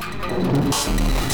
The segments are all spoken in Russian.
Música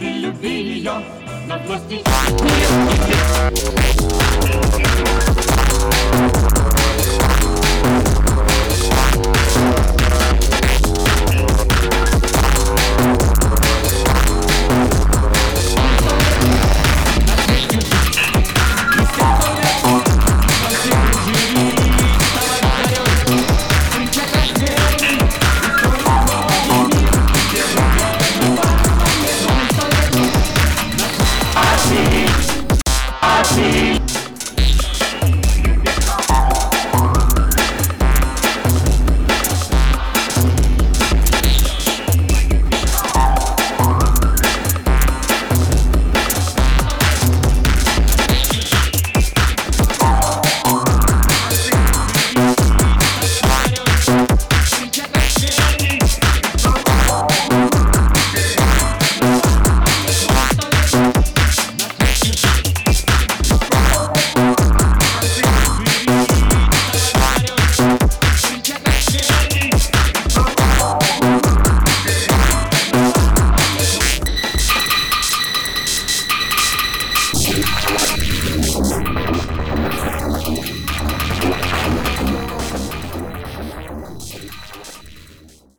прилюбили ее на власти.